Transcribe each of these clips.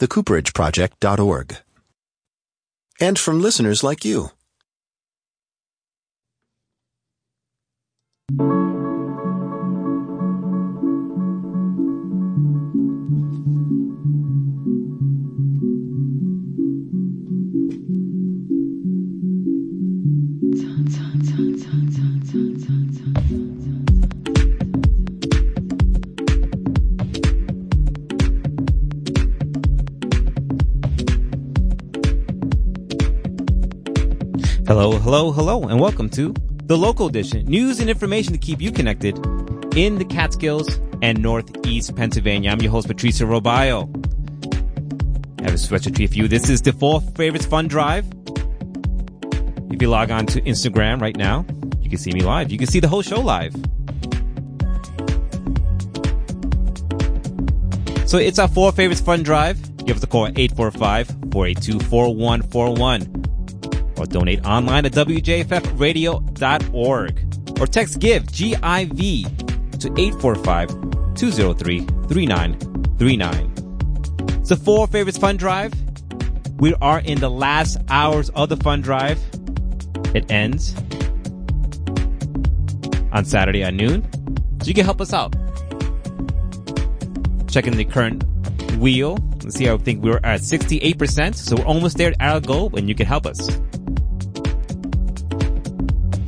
thecooperageproject.org. And from listeners like you. Hello, hello, hello, and welcome to the local edition. News and information to keep you connected in the Catskills and Northeast Pennsylvania. I'm your host, Patricio Robayo. I have a special treat for you. This is the Fall Favorites Fund Drive. If you log on to Instagram right now, you can see me live. You can see the whole show live. So it's our Fall Favorites Fund Drive. Give us a call at 845-482-4141 or donate online at wjffradio.org or text GIVE, G-I-V, to 845-203-3939. It's the Fall Favorites Fund Drive. We are in the last hours of the Fun Drive. It ends on Saturday at noon. So you can help us out. Checking the current wheel. Let's see, I think we're at 68%. So we're almost there at our goal and you can help us.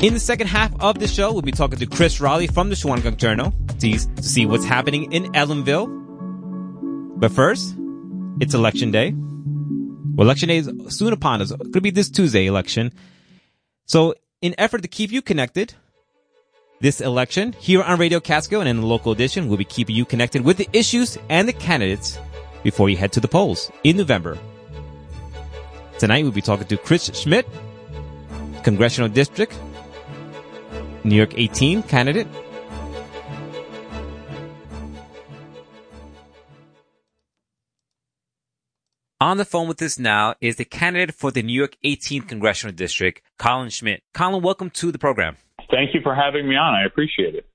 In the second half of the show, we'll be talking to Chris Raleigh from the Shawangunk Journal to see what's happening in Ellenville. But first, it's election day. Well, election day is soon upon us. It could be this Tuesday election. So in effort to keep you connected, this election here on Radio Catskill and in the local edition, we'll be keeping you connected with the issues and the candidates before you head to the polls in November. Tonight, we'll be talking to Chris Schmitt, Congressional District New York 18 candidate. On the phone with us now is the candidate for the New York 18th Congressional District, Colin Schmitt. Colin, welcome to the program. Thank you for having me on. I appreciate it.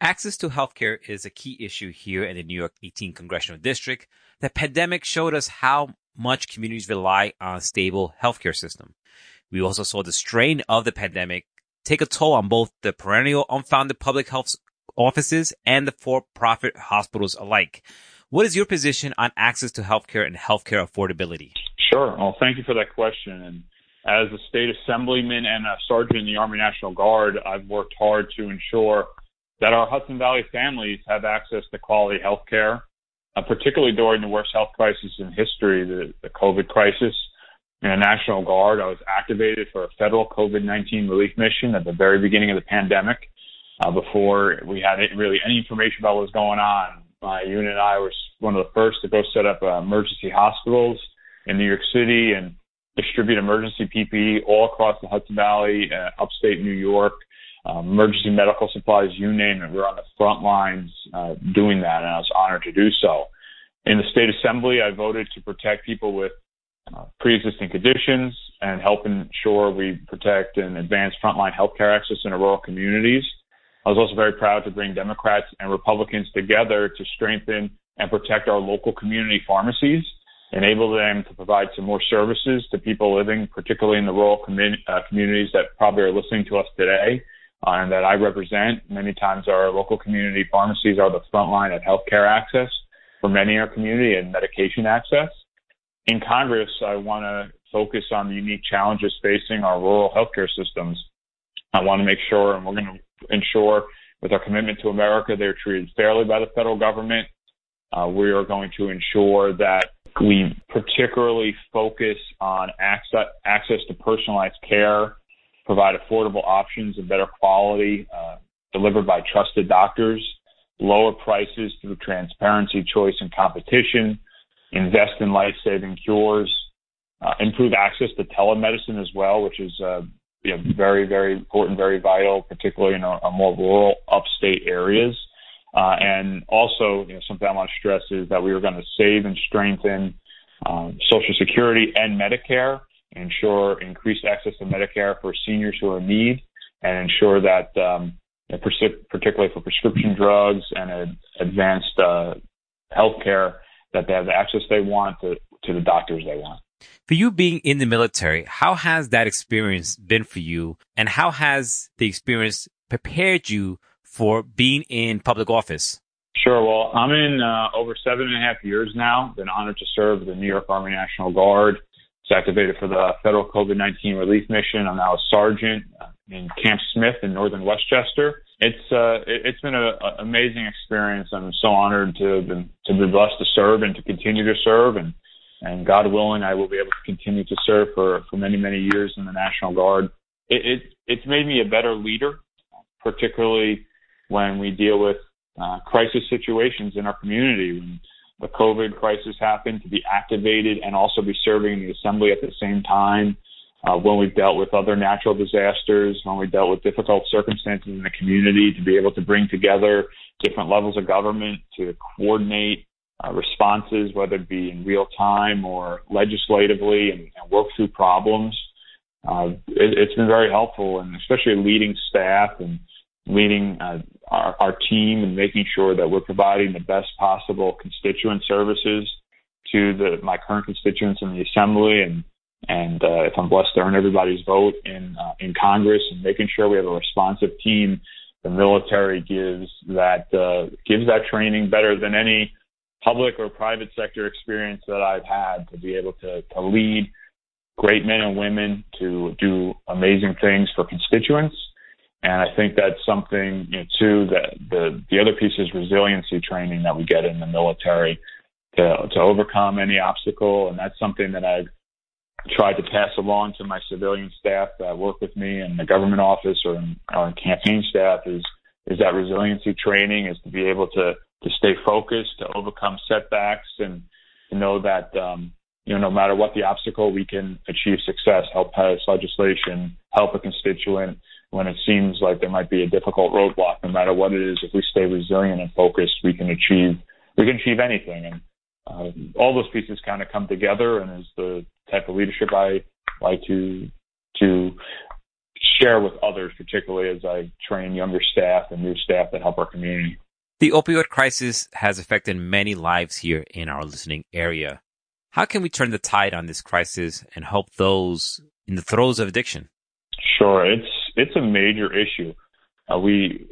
Access to healthcare is a key issue here in the New York 18th Congressional District. The pandemic showed us how much communities rely on a stable healthcare system. We also saw the strain of the pandemic take a toll on both the perennial unfounded public health offices and the for-profit hospitals alike. What is your position on access to healthcare and healthcare affordability? Sure. Well, thank you for that question. And as a state assemblyman and a sergeant in the Army National Guard, I've worked hard to ensure that our Hudson Valley families have access to quality health care, uh, particularly during the worst health crisis in history, the, the COVID crisis in the National Guard. I was activated for a federal COVID-19 relief mission at the very beginning of the pandemic, uh, before we had really any information about what was going on. My unit and I were one of the first to go set up uh, emergency hospitals in New York City and distribute emergency PPE all across the Hudson Valley, uh, upstate New York, um, emergency medical supplies, you name it. We're on the front lines uh, doing that, and I was honored to do so. In the state assembly, I voted to protect people with uh, pre-existing conditions and help ensure we protect and advance frontline healthcare access in our rural communities. I was also very proud to bring Democrats and Republicans together to strengthen and protect our local community pharmacies, enable them to provide some more services to people living, particularly in the rural uh, communities that probably are listening to us today uh, and that I represent. Many times our local community pharmacies are the front line of healthcare access for many in our community and medication access in Congress, I want to focus on the unique challenges facing our rural healthcare systems. I want to make sure, and we're going to ensure with our commitment to America, they're treated fairly by the federal government. Uh, we are going to ensure that we particularly focus on access, access to personalized care, provide affordable options and better quality uh, delivered by trusted doctors, lower prices through transparency, choice, and competition, invest in life-saving cures, uh, improve access to telemedicine as well, which is uh, you know, very, very important, very vital, particularly in our, our more rural upstate areas. Uh, and also, you know, something I want to stress is that we are going to save and strengthen um, Social Security and Medicare, ensure increased access to Medicare for seniors who are in need, and ensure that, um, particularly for prescription drugs and advanced uh, health care, that they have the access they want to, to the doctors they want. For you being in the military, how has that experience been for you? And how has the experience prepared you for being in public office? Sure. Well, I'm in uh, over seven and a half years now. Been honored to serve the New York Army National Guard. Was activated for the federal COVID-19 relief mission. I'm now a sergeant in Camp Smith in northern Westchester. It's uh, it, has been an amazing experience. I'm so honored to have been to be blessed to serve and to continue to serve, and and God willing, I will be able to continue to serve for for many many years in the National Guard. It, it it's made me a better leader, particularly when we deal with uh, crisis situations in our community. When the COVID crisis happened, to be activated and also be serving in the assembly at the same time. Uh, when we've dealt with other natural disasters, when we dealt with difficult circumstances in the community, to be able to bring together different levels of government to coordinate uh, responses, whether it be in real time or legislatively, and, and work through problems. Uh, it, it's been very helpful, and especially leading staff and leading uh, our, our team and making sure that we're providing the best possible constituent services to the my current constituents in the assembly and and uh, if I'm blessed to earn everybody's vote in uh, in Congress and making sure we have a responsive team, the military gives that uh, gives that training better than any public or private sector experience that I've had to be able to to lead great men and women to do amazing things for constituents and I think that's something, you know, too, that the, the other piece is resiliency training that we get in the military to, to overcome any obstacle. And that's something that I've tried to pass along to my civilian staff that work with me in the government office or in our campaign staff is, is that resiliency training is to be able to, to stay focused, to overcome setbacks and to know that, um, you know, no matter what the obstacle, we can achieve success, help pass legislation, help a constituent, when it seems like there might be a difficult roadblock, no matter what it is, if we stay resilient and focused, we can achieve we can achieve anything. And uh, all those pieces kind of come together, and is the type of leadership I like to to share with others, particularly as I train younger staff and new staff that help our community. The opioid crisis has affected many lives here in our listening area. How can we turn the tide on this crisis and help those in the throes of addiction? Sure, it's it's a major issue. Uh, we've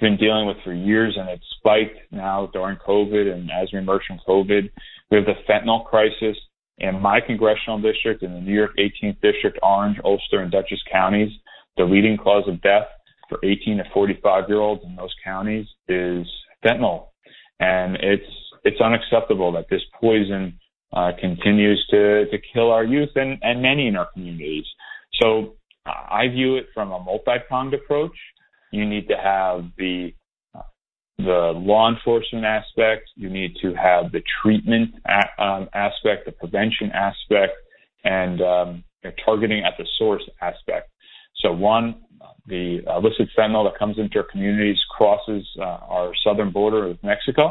been dealing with for years, and it's spiked now during COVID. And as we emerge from COVID, we have the fentanyl crisis in my congressional district, in the New York 18th district, Orange, Ulster, and Dutchess counties. The leading cause of death for 18 to 45 year olds in those counties is fentanyl, and it's it's unacceptable that this poison uh, continues to to kill our youth and and many in our communities. So I view it from a multi-pronged approach. You need to have the the law enforcement aspect. You need to have the treatment a- um, aspect, the prevention aspect, and um, targeting at the source aspect. So one, the illicit fentanyl that comes into our communities crosses uh, our southern border with Mexico.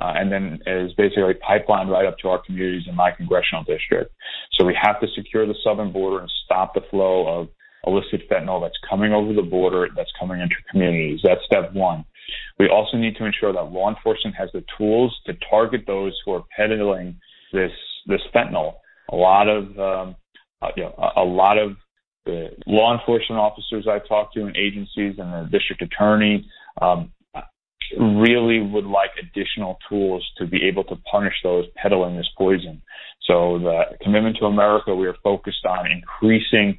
Uh, and then is basically pipeline right up to our communities in my congressional district. So we have to secure the southern border and stop the flow of illicit fentanyl that's coming over the border, that's coming into communities. That's step one. We also need to ensure that law enforcement has the tools to target those who are peddling this this fentanyl. A lot of um, uh, you know, a, lot of the law enforcement officers I talk to in agencies and the district attorney um, really would like additional tools to be able to punish those peddling this poison. So the commitment to America, we are focused on increasing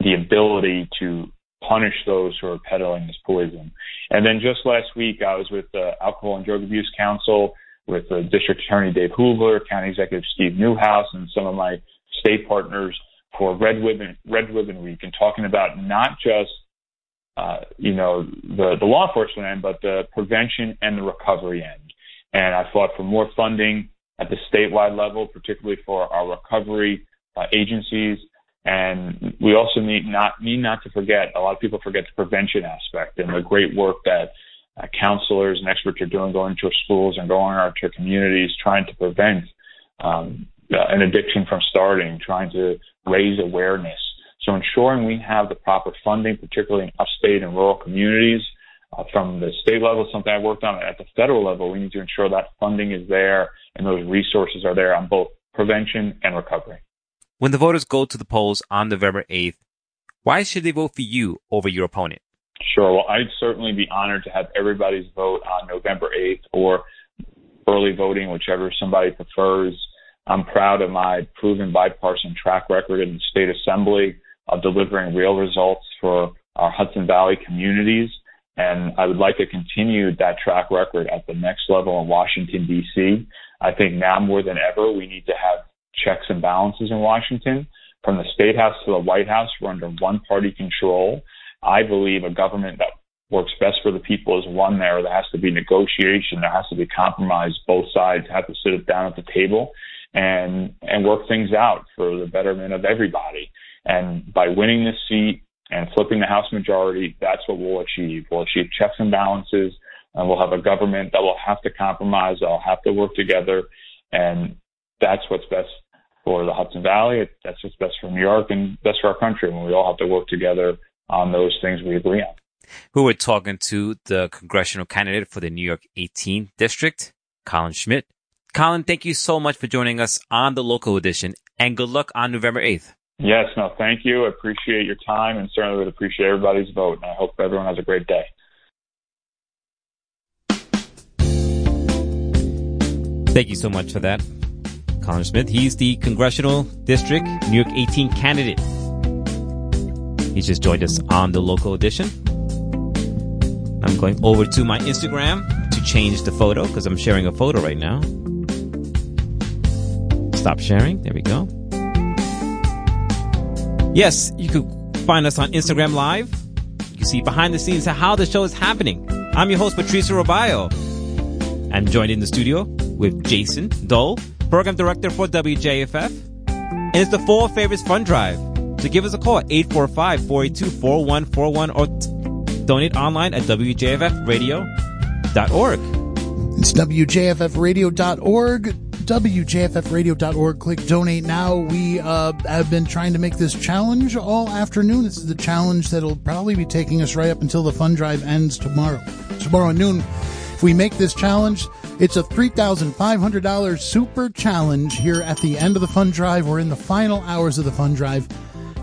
the ability to punish those who are peddling this poison. And then just last week, I was with the Alcohol and Drug Abuse Council, with the District Attorney Dave Hoovler, County Executive Steve Neuhaus, and some of my state partners for Red Ribbon, Red Ribbon Week, and talking about not just uh, you know the the law enforcement end, but the prevention and the recovery end. And I fought for more funding at the statewide level, particularly for our recovery uh, agencies and we also need not need not to forget. A lot of people forget the prevention aspect and the great work that uh, counselors and experts are doing, going to schools and going out to communities, trying to prevent um, uh, an addiction from starting, trying to raise awareness. So ensuring we have the proper funding, particularly in upstate and rural communities, uh, from the state level, something I worked on at the federal level. We need to ensure that funding is there and those resources are there on both prevention, and recovery. When the voters go to the polls on November 8th, why should they vote for you over your opponent? Sure. Well, I'd certainly be honored to have everybody's vote on November 8th or early voting, whichever somebody prefers. I'm proud of my proven bipartisan track record in the state assembly of delivering real results for our Hudson Valley communities. And I would like to continue that track record at the next level in Washington, D.C. I think now more than ever, we need to have checks and balances in Washington. From the State House to the White House, we're under one party control. I believe a government that works best for the people is one there. There has to be negotiation. There has to be compromise. Both sides have to sit down at the table and and work things out for the betterment of everybody. And by winning this seat and flipping the House majority, that's what we'll achieve. We'll achieve checks and balances, and we'll have a government that will have to compromise. They'll have to work together, and that's what's best for the Hudson Valley. That's what's best for New York and best for our country. When we all have to work together on those things we agree on. Who we're talking to the congressional candidate for the New York 18th district, Colin Schmitt. Colin, thank you so much for joining us on the local edition and good luck on November 8th. Yes, no, thank you. I appreciate your time and certainly would appreciate everybody's vote. And I hope everyone has a great day. Thank you so much for that, Colin Schmitt. He's the congressional district New York 18 candidate. He's just joined us on the local edition. I'm going over to my Instagram to change the photo because I'm sharing a photo right now. Stop sharing. There we go. Yes, you could find us on Instagram Live. You can see behind the scenes how the show is happening. I'm your host, Patricio Robayo. I'm joined in the studio with Jason Dole, Program Director for WJFF. And it's the Fall Favorites Fund Drive. So give us a call at 845-482-4141 or t- donate online at WJFFradio.org. It's WJFFradio.org. WJFFradio.org. Click donate now. We uh, have been trying to make this challenge all afternoon. This is the challenge that'll probably be taking us right up until the fund drive ends tomorrow. Tomorrow noon, we make this challenge, it's a $3,500 super challenge here at the end of the fund drive. We're in the final hours of the fund drive.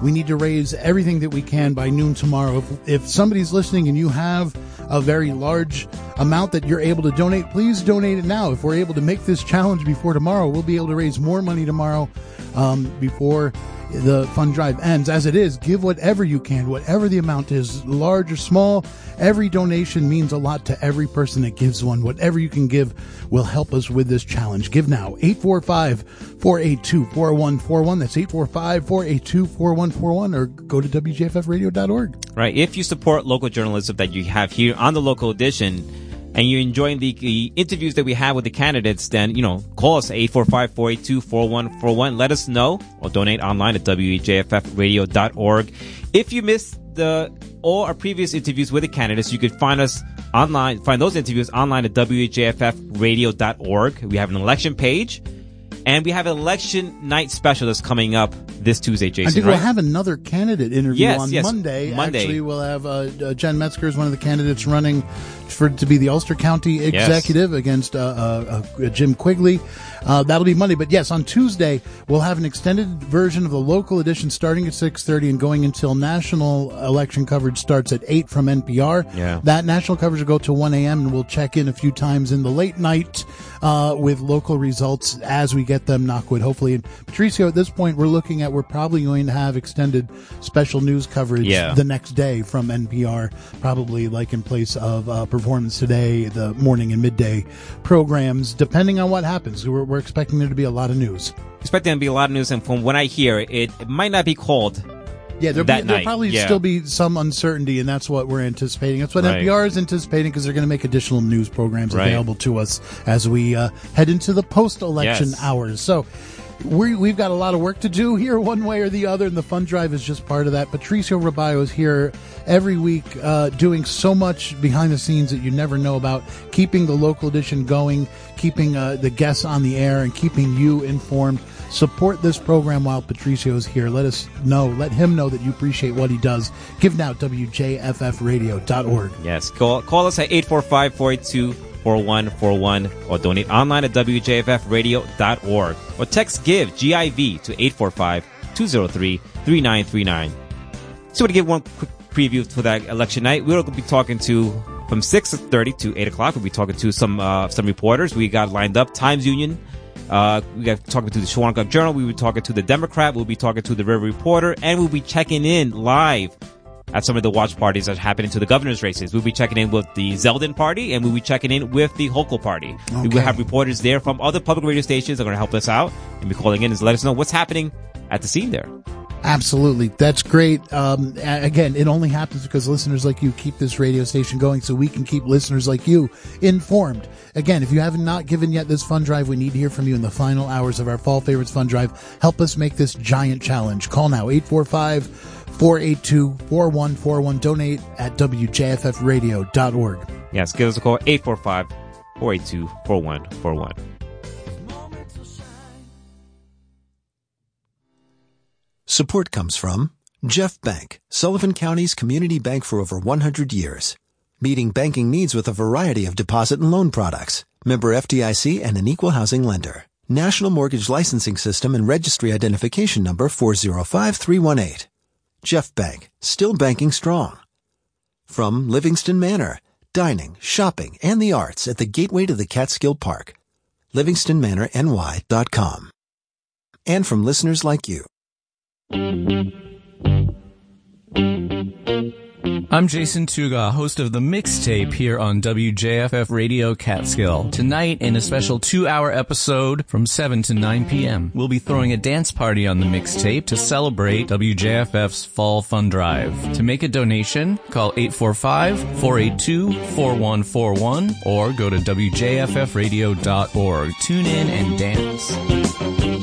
We need to raise everything that we can by noon tomorrow. If, if somebody's listening and you have a very large amount that you're able to donate, please donate it now. If we're able to make this challenge before tomorrow, we'll be able to raise more money tomorrow um, before the fund drive ends. As it is, give whatever you can, whatever the amount is, large or small. Every donation means a lot to every person that gives one. Whatever you can give will help us with this challenge. Give now 845 482 4141. That's 845 482 4141 or go to WJFFradio.org. Right. If you support local journalism that you have here on the local edition, and you're enjoying the, the, interviews that we have with the candidates, then, you know, call us at 845-482-4141. Let us know or donate online at WJFFradio.org. If you missed the, all our previous interviews with the candidates, you could find us online, find those interviews online at WJFFradio.org. We have an election page. And we have an election night special that's coming up this Tuesday, Jason. I think right? we'll have another candidate interview Yes, on yes. Monday. Monday. Actually, we'll have uh, uh, Jen Metzger is one of the candidates running for to be the Ulster County executive against uh, uh, uh, Jim Quigley. Uh, that'll be Monday, but yes, on Tuesday we'll have an extended version of the local edition starting at six thirty and going until national election coverage starts at eight from NPR. Yeah. That national coverage will go to one a.m. and we'll check in a few times in the late night uh, with local results as we get them. Knockwood, hopefully. And Patricio, at this point, we're looking at we're probably going to have extended special news coverage Yeah. the next day from NPR, probably like in place of uh, Performance Today, the morning and midday programs, depending on what happens. We're, we're expecting there to be a lot of news. expecting to be a lot of news, and from what I hear, it, it might not be called. Yeah, there'll, be, there'll probably yeah. still be some uncertainty, and that's what we're anticipating. That's what Right. NPR is anticipating because they're going to make additional news programs Right. available to us as we uh, head into the post-election Yes. hours. So we, we've got a lot of work to do here, one way or the other, and the fund drive is just part of that. Patricio Robayo is here every week, uh, doing so much behind the scenes that you never know about, keeping the local edition going, keeping uh, the guests on the air, and keeping you informed. Support this program while Patricio is here. Let us know, let him know that you appreciate what he does. Give now, WJFFradio.org. Yes, call, call us at 4141 or donate online at WJFFradio.org or text GIVE, G-I-V, to 845-203-3939. So to give one quick preview for that election night, we're going to be talking to from 6.30 to 8 o'clock. We'll be talking to some uh, some reporters. We got lined up. Times Union. Uh, we got talking to the Shawangunk Journal. We were talking to the Democrat. We'll be talking to the River Reporter. And we'll be checking in live at some of the watch parties that happen into the governor's races. We'll be checking in with the Zeldin party and we'll be checking in with the Hochul party. Okay. We will have reporters there from other public radio stations that are going to help us out and be calling in and let us know what's happening at the scene there. Absolutely. That's great. Um, again, it only happens because listeners like you keep this radio station going so we can keep listeners like you informed. Again, if you have not given yet this fund drive, we need to hear from you in the final hours of our Fall Favorites Fund Drive. Help us make this giant challenge. Call now 845 482 4141. Donate at WJFFradio.org. Yes, give us a call 845 482 4141. Support comes from Jeff Bank, Sullivan County's community bank for over 100 years. Meeting banking needs with a variety of deposit and loan products. Member FDIC and an equal housing lender. National Mortgage Licensing System and Registry Identification Number 405318. Jeff Bank, still banking strong. From Livingston Manor, dining, shopping, and the arts at the gateway to the Catskill Park. LivingstonManorNY.com. And from listeners like you. I'm Jason Tuga, host of The Mixtape here on WJFF Radio Catskill. Tonight, in a special two-hour episode from 7 to 9 p.m., we'll be throwing a dance party on The Mixtape to celebrate WJFF's Fall Fund Drive. To make a donation, call 845-482-4141 or go to WJFFradio.org. Tune in and dance.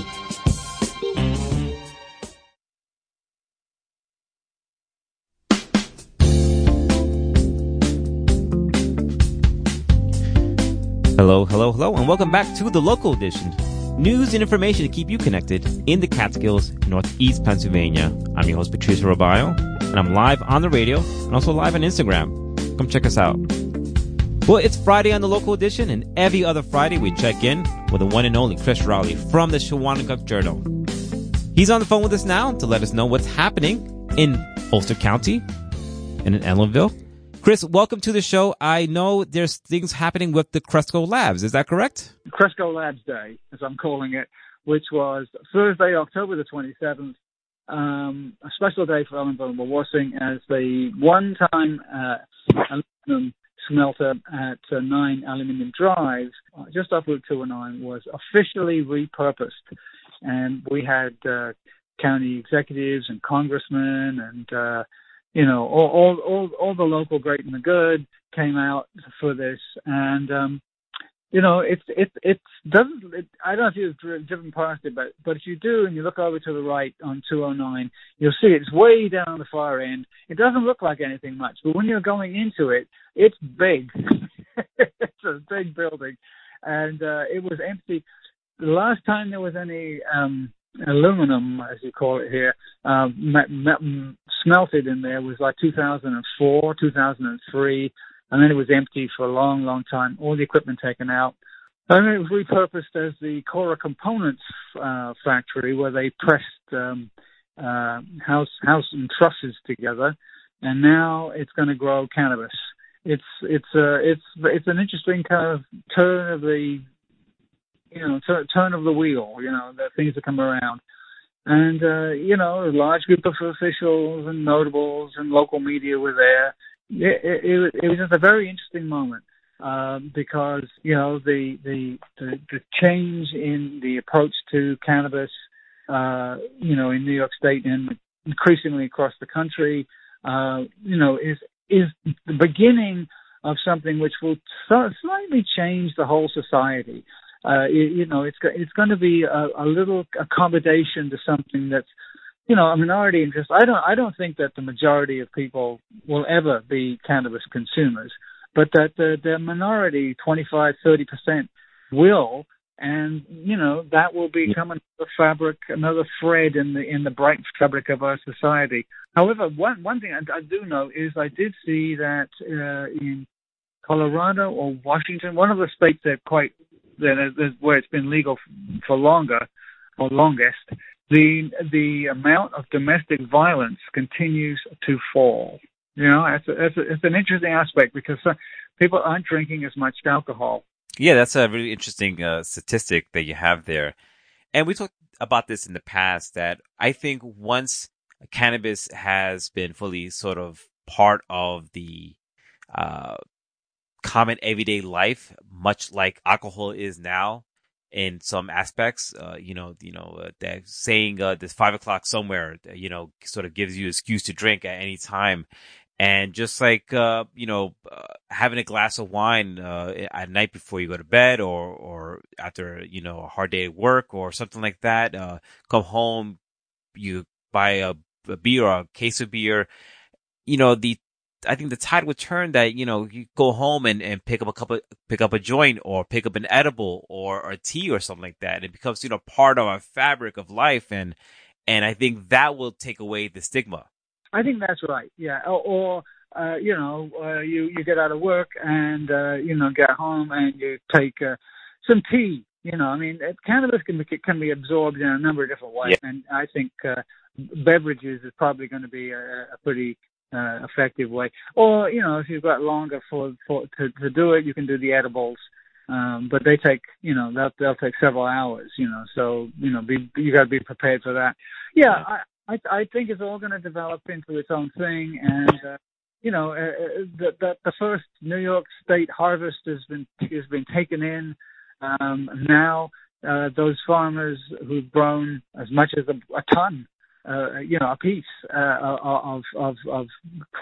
Hello, hello, hello, and welcome back to the local edition. News and information to keep you connected in the Catskills, Northeast Pennsylvania. I'm your host, Patricio Robayo, and I'm live on the radio and also live on Instagram. Come check us out. Well, it's Friday on the local edition, and every other Friday we check in with the one and only Chris Rowley from the Shawangunk Journal. He's on the phone with us now to let us know what's happening in Ulster County and in Ellenville Chris, welcome to the show. I know there's things happening with the Cresco Labs. Is that correct? Cresco Labs Day, as I'm calling it, which was Thursday, October the 27th, um, a special day for Ellenville and Wawarsing as the one-time uh, aluminum smelter at uh, 9 Aluminium Drive, uh, just off Route 209, was officially repurposed. And we had uh, county executives and congressmen and uh, you know, all, all, all, all the local great and the good came out for this. And, um, you know, it's, it, it doesn't, it, I don't know if you've driven past it, but, but if you do and you look over to the right on 209, you'll see it's way down the far end. It doesn't look like anything much, but when you're going into it, it's big. it's a big building. And, uh, it was empty. The last time there was any, um, aluminum, as you call it here, uh, smelted in there was like 2004, 2003, and then it was empty for a long, long time. All the equipment taken out. And it was repurposed as the Cora Components uh, factory where they pressed um, uh, house house and trusses together, and now it's going to grow cannabis. It's it's uh, it's it's an interesting kind of turn of the you know t- turn of the wheel. You know the things that come around and uh, you know, a large group of officials and notables and local media were there. It, it, it was just a very interesting moment um, because you know the, the the the change in the approach to cannabis, uh, you know, in New York State and increasingly across the country, uh, you know, is is the beginning of something which will slightly change the whole society uh, you, you know, it's it's going to be a, a little accommodation to something that's, you know, a minority interest. I don't I don't think that the majority of people will ever be cannabis consumers, but that the the minority, 25, 30 percent, will, and you know that will become another fabric, another thread in the in the bright fabric of our society. However, one one thing I, I do know is I did see that uh, in Colorado or Washington, one of the states that quite that where it's been legal for longer or longest, the the amount of domestic violence continues to fall. You know, it's, a, it's, a, it's an interesting aspect because uh, people aren't drinking as much alcohol. Yeah, that's a really interesting uh, statistic that you have there. And we talked about this in the past that I think once cannabis has been fully sort of part of the uh, common everyday life, much like alcohol is now in some aspects. Uh, you know, you know, uh, that saying uh, this five o'clock somewhere, uh, you know, sort of gives you an excuse to drink at any time. And just like uh, you know, uh, having a glass of wine at night before you go to bed, or or after you know a hard day at work, or something like that, come home, you buy a, a beer or a case of beer. You know, the I think the tide would turn that, you know, you go home and, and pick up a couple, pick up a joint or pick up an edible or, or a tea or something like that. It becomes, you know, part of our fabric of life. And, and I think that will take away the stigma. I think that's right. Yeah. Or, or uh, you know, uh, you, you get out of work and, uh, you know, get home and you take, uh, some tea. You know, I mean, cannabis can be, can be absorbed in a number of different ways. Yeah. And I think, uh, beverages is probably going to be a, a pretty uh, effective way. Or you know, if you've got longer for, for to to do it, you can do the edibles. Um, but they take, you know, they'll they'll take several hours, you know. So you know, be you got to be prepared for that. Yeah, I I, I think it's all going to develop into its own thing, and uh, you know, uh, uh, the, the the first New York State harvest has been has been taken in. Um, now, uh, those farmers who've grown as much as a, a ton uh, you know, a piece uh, of, of, of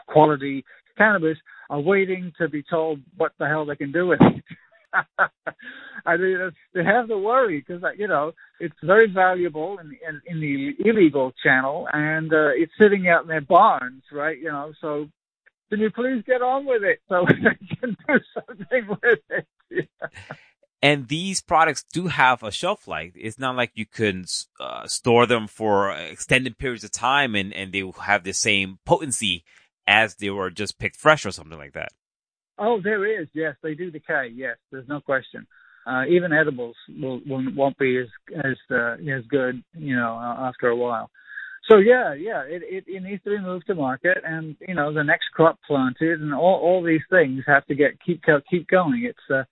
quality cannabis are waiting to be told what the hell they can do with it. I mean, they have to worry because you know it's very valuable in, in, in the illegal channel, and uh, it's sitting out in their barns, right? You know, so can you please get on with it so they can do something with it? And these products do have a shelf life. It's not like you can uh, store them for extended periods of time and, and they will have the same potency as they were just picked fresh or something like that. Oh, there is. Yes, they do decay. Yes, there's no question. Uh, even edibles will, will won't be as as uh, as good, you know, after a while. So yeah, yeah, it, it it needs to be moved to market, and you know, the next crop planted, and all all these things have to get keep keep going. It's uh,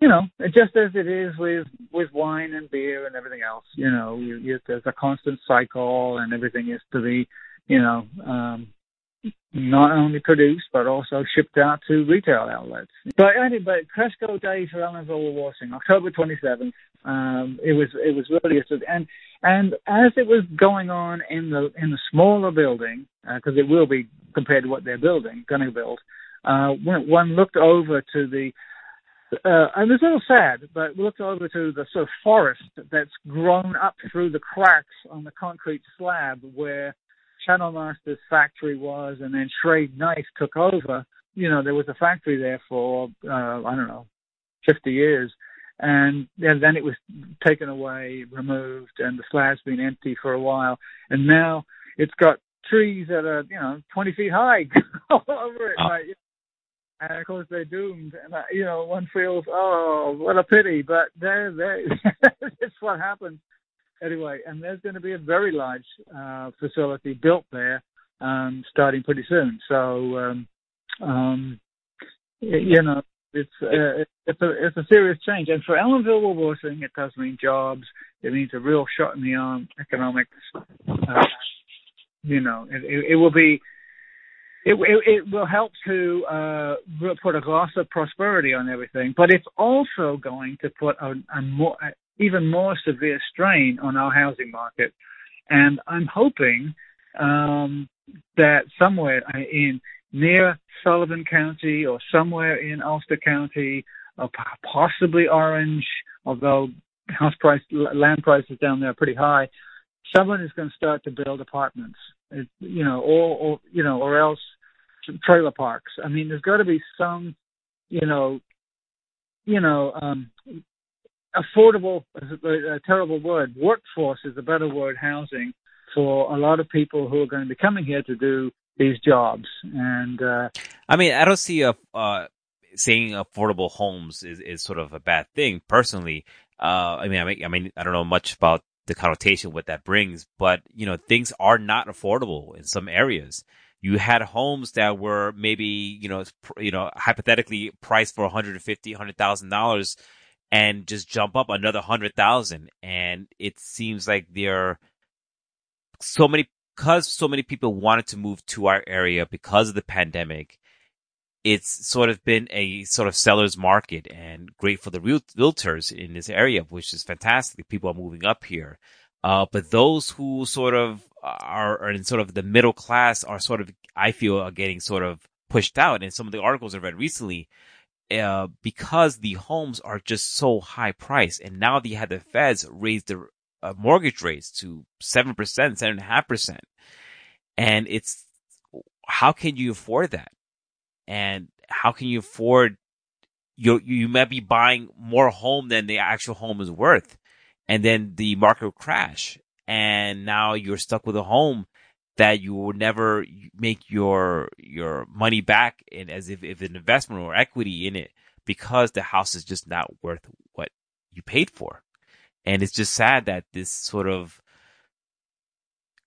you know, just as it is with with wine and beer and everything else, you know, you, you, there's a constant cycle, and everything is to be, you know, um, not only produced but also shipped out to retail outlets. But anyway, Cresco Day for Ellenville Wawarsing, October 27th. Um, it was it was really and and as it was going on in the in the smaller building because uh, it will be compared to what they're building, going to build. Uh, one looked over to the uh, and it's a little sad, but we looked over to the sort of forest that's grown up through the cracks on the concrete slab where Channel Master's factory was, and then Schrade Knife took over. You know, there was a factory there for uh, I don't know, 50 years, and, and then it was taken away, removed, and the slab's been empty for a while, and now it's got trees that are you know 20 feet high all over it. Oh and of course they're doomed. And you know, one feels, oh, what a pity, but there, there, it's what happens anyway. And there's going to be a very large uh, facility built there, um, starting pretty soon. So, um, um, you know, it's uh, it's a it's a serious change. And for Ellenville Wawarsing, it does mean jobs. It means a real shot in the arm economics. Uh, you know, it, it, it will be it, it, it will help to uh, put a gloss of prosperity on everything, but it's also going to put a, a more, a even more severe strain on our housing market. And I'm hoping um, that somewhere in near Sullivan County or somewhere in Ulster County, or possibly Orange, although house price land prices down there are pretty high, someone is going to start to build apartments. You know, or, or you know, or else trailer parks. I mean, there's got to be some, you know, you know, um, affordable is a, a terrible word. Workforce is a better word. Housing for a lot of people who are going to be coming here to do these jobs. And uh, I mean, I don't see a uh, saying affordable homes is, is sort of a bad thing. Personally, uh, I mean, I mean, I mean, I don't know much about the connotation what that brings, but you know, things are not affordable in some areas. You had homes that were maybe, you know, you know, hypothetically priced for 150, 100,000 dollars and just jump up another 100,000 and it seems like there so many because so many people wanted to move to our area because of the pandemic it's sort of been a sort of seller's market and great for the real realtors in this area, which is fantastic. People are moving up here. Uh, but those who sort of are, are, in sort of the middle class are sort of, I feel, are getting sort of pushed out. And some of the articles I read recently, uh, because the homes are just so high priced. And now they had the feds raise the uh, mortgage rates to 7%, 7.5%. And it's, how can you afford that? And how can you afford you you might be buying more home than the actual home is worth and then the market will crash and now you're stuck with a home that you will never make your your money back in as if, if an investment or equity in it because the house is just not worth what you paid for. And it's just sad that this sort of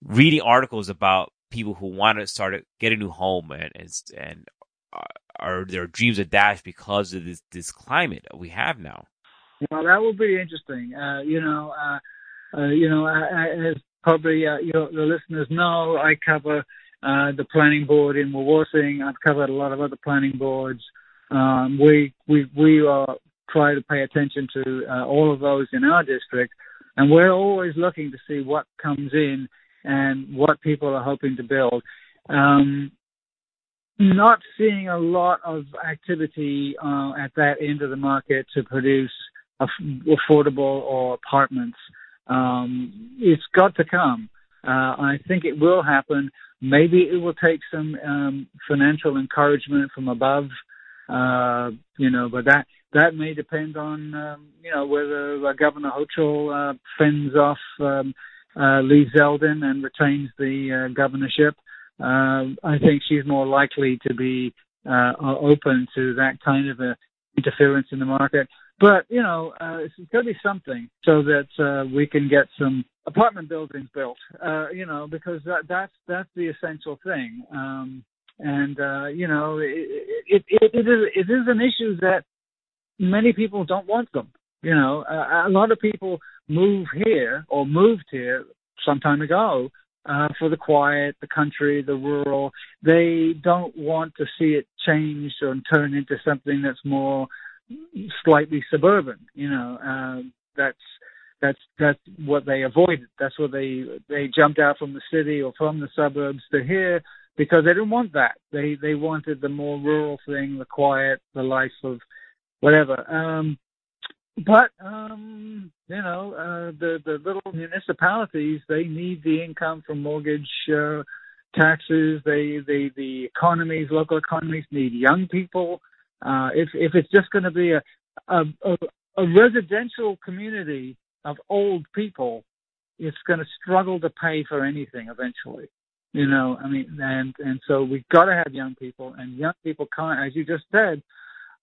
reading articles about people who want to start get a new home and and, and are their dreams are dashed because of this this climate we have now. Well, that will be interesting. Uh, you know, uh, uh, you know, as probably uh, your, the listeners know, I cover uh, the planning board in Wawarsing. I've covered a lot of other planning boards. Um, we we we uh, try to pay attention to uh, all of those in our district, and we're always looking to see what comes in and what people are hoping to build. Um, not seeing a lot of activity uh, at that end of the market to produce affordable or apartments. Um, it's got to come. Uh, I think it will happen. Maybe it will take some um, financial encouragement from above, uh, you know, but that that may depend on um, you know whether uh, Governor Hochul uh, fends off um, uh, Lee Zeldin and retains the governorship uh, I think she's more likely to be uh, open to that kind of a interference in the market. But you know, uh, it's got to be something so that uh, we can get some apartment buildings built. Uh, you know, because that, that's that's the essential thing. Um, and uh, you know, it, it, it, it is it is an issue that many people don't want them. You know, uh, a lot of people move here or moved here some time ago uh, for the quiet, the country, the rural. They don't want to see it change and turn into something that's more slightly suburban. You know, uh, that's that's that's what they avoided. That's what they they jumped out from the city or from the suburbs to here because they didn't want that. They they wanted the more rural thing, the quiet, the life of whatever. Um, but um, you know, uh, the the little municipalities they need the income from mortgage uh, taxes. They they the economies, local economies need young people. Uh, if if it's just going to be a, a a a residential community of old people, it's going to struggle to pay for anything eventually. You know, I mean, and and so we've got to have young people, and young people can't, as you just said,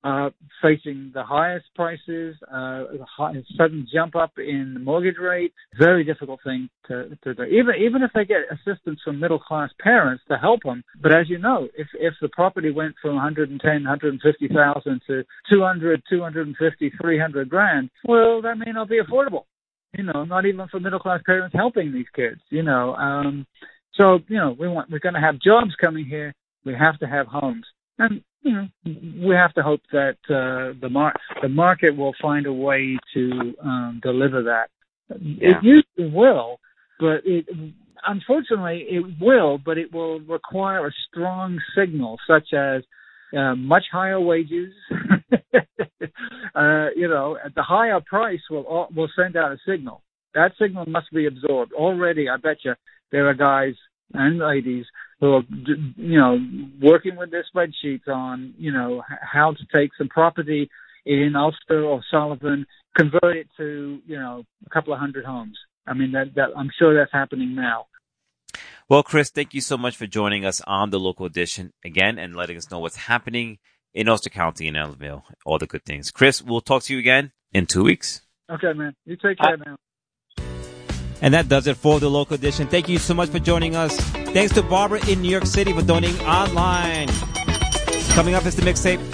uh, facing the highest prices, uh, high, sudden jump up in mortgage rate. Very difficult thing to, to do. Even even if they get assistance from middle class parents to help them, but as you know, if if the property went from 110, 150,000 to 200, 250, 300 grand, well, that may not be affordable. You know, not even for middle class parents helping these kids. You know, um, so you know, we want we're going to have jobs coming here. We have to have homes. And you know, we have to hope that uh, the mar- the market will find a way to um, deliver that. Yeah. It usually will, but it unfortunately it will, but it will require a strong signal, such as uh, much higher wages. uh, you know, the higher price will will send out a signal. That signal must be absorbed. Already, I bet you there are guys and ladies who are, you know, working with their spreadsheets on, you know, how to take some property in Ulster or Sullivan, convert it to, you know, a couple of hundred homes. I mean, that, that I'm sure that's happening now. Well, Chris, thank you so much for joining us on the local edition again and letting us know what's happening in Ulster County and Ellenville, all the good things. Chris, we'll talk to you again in two weeks. Okay, man. You take care, I- man. And that does it for the local edition. Thank you so much for joining us. Thanks to Barbara in New York City for donating online. Coming up is the mixtape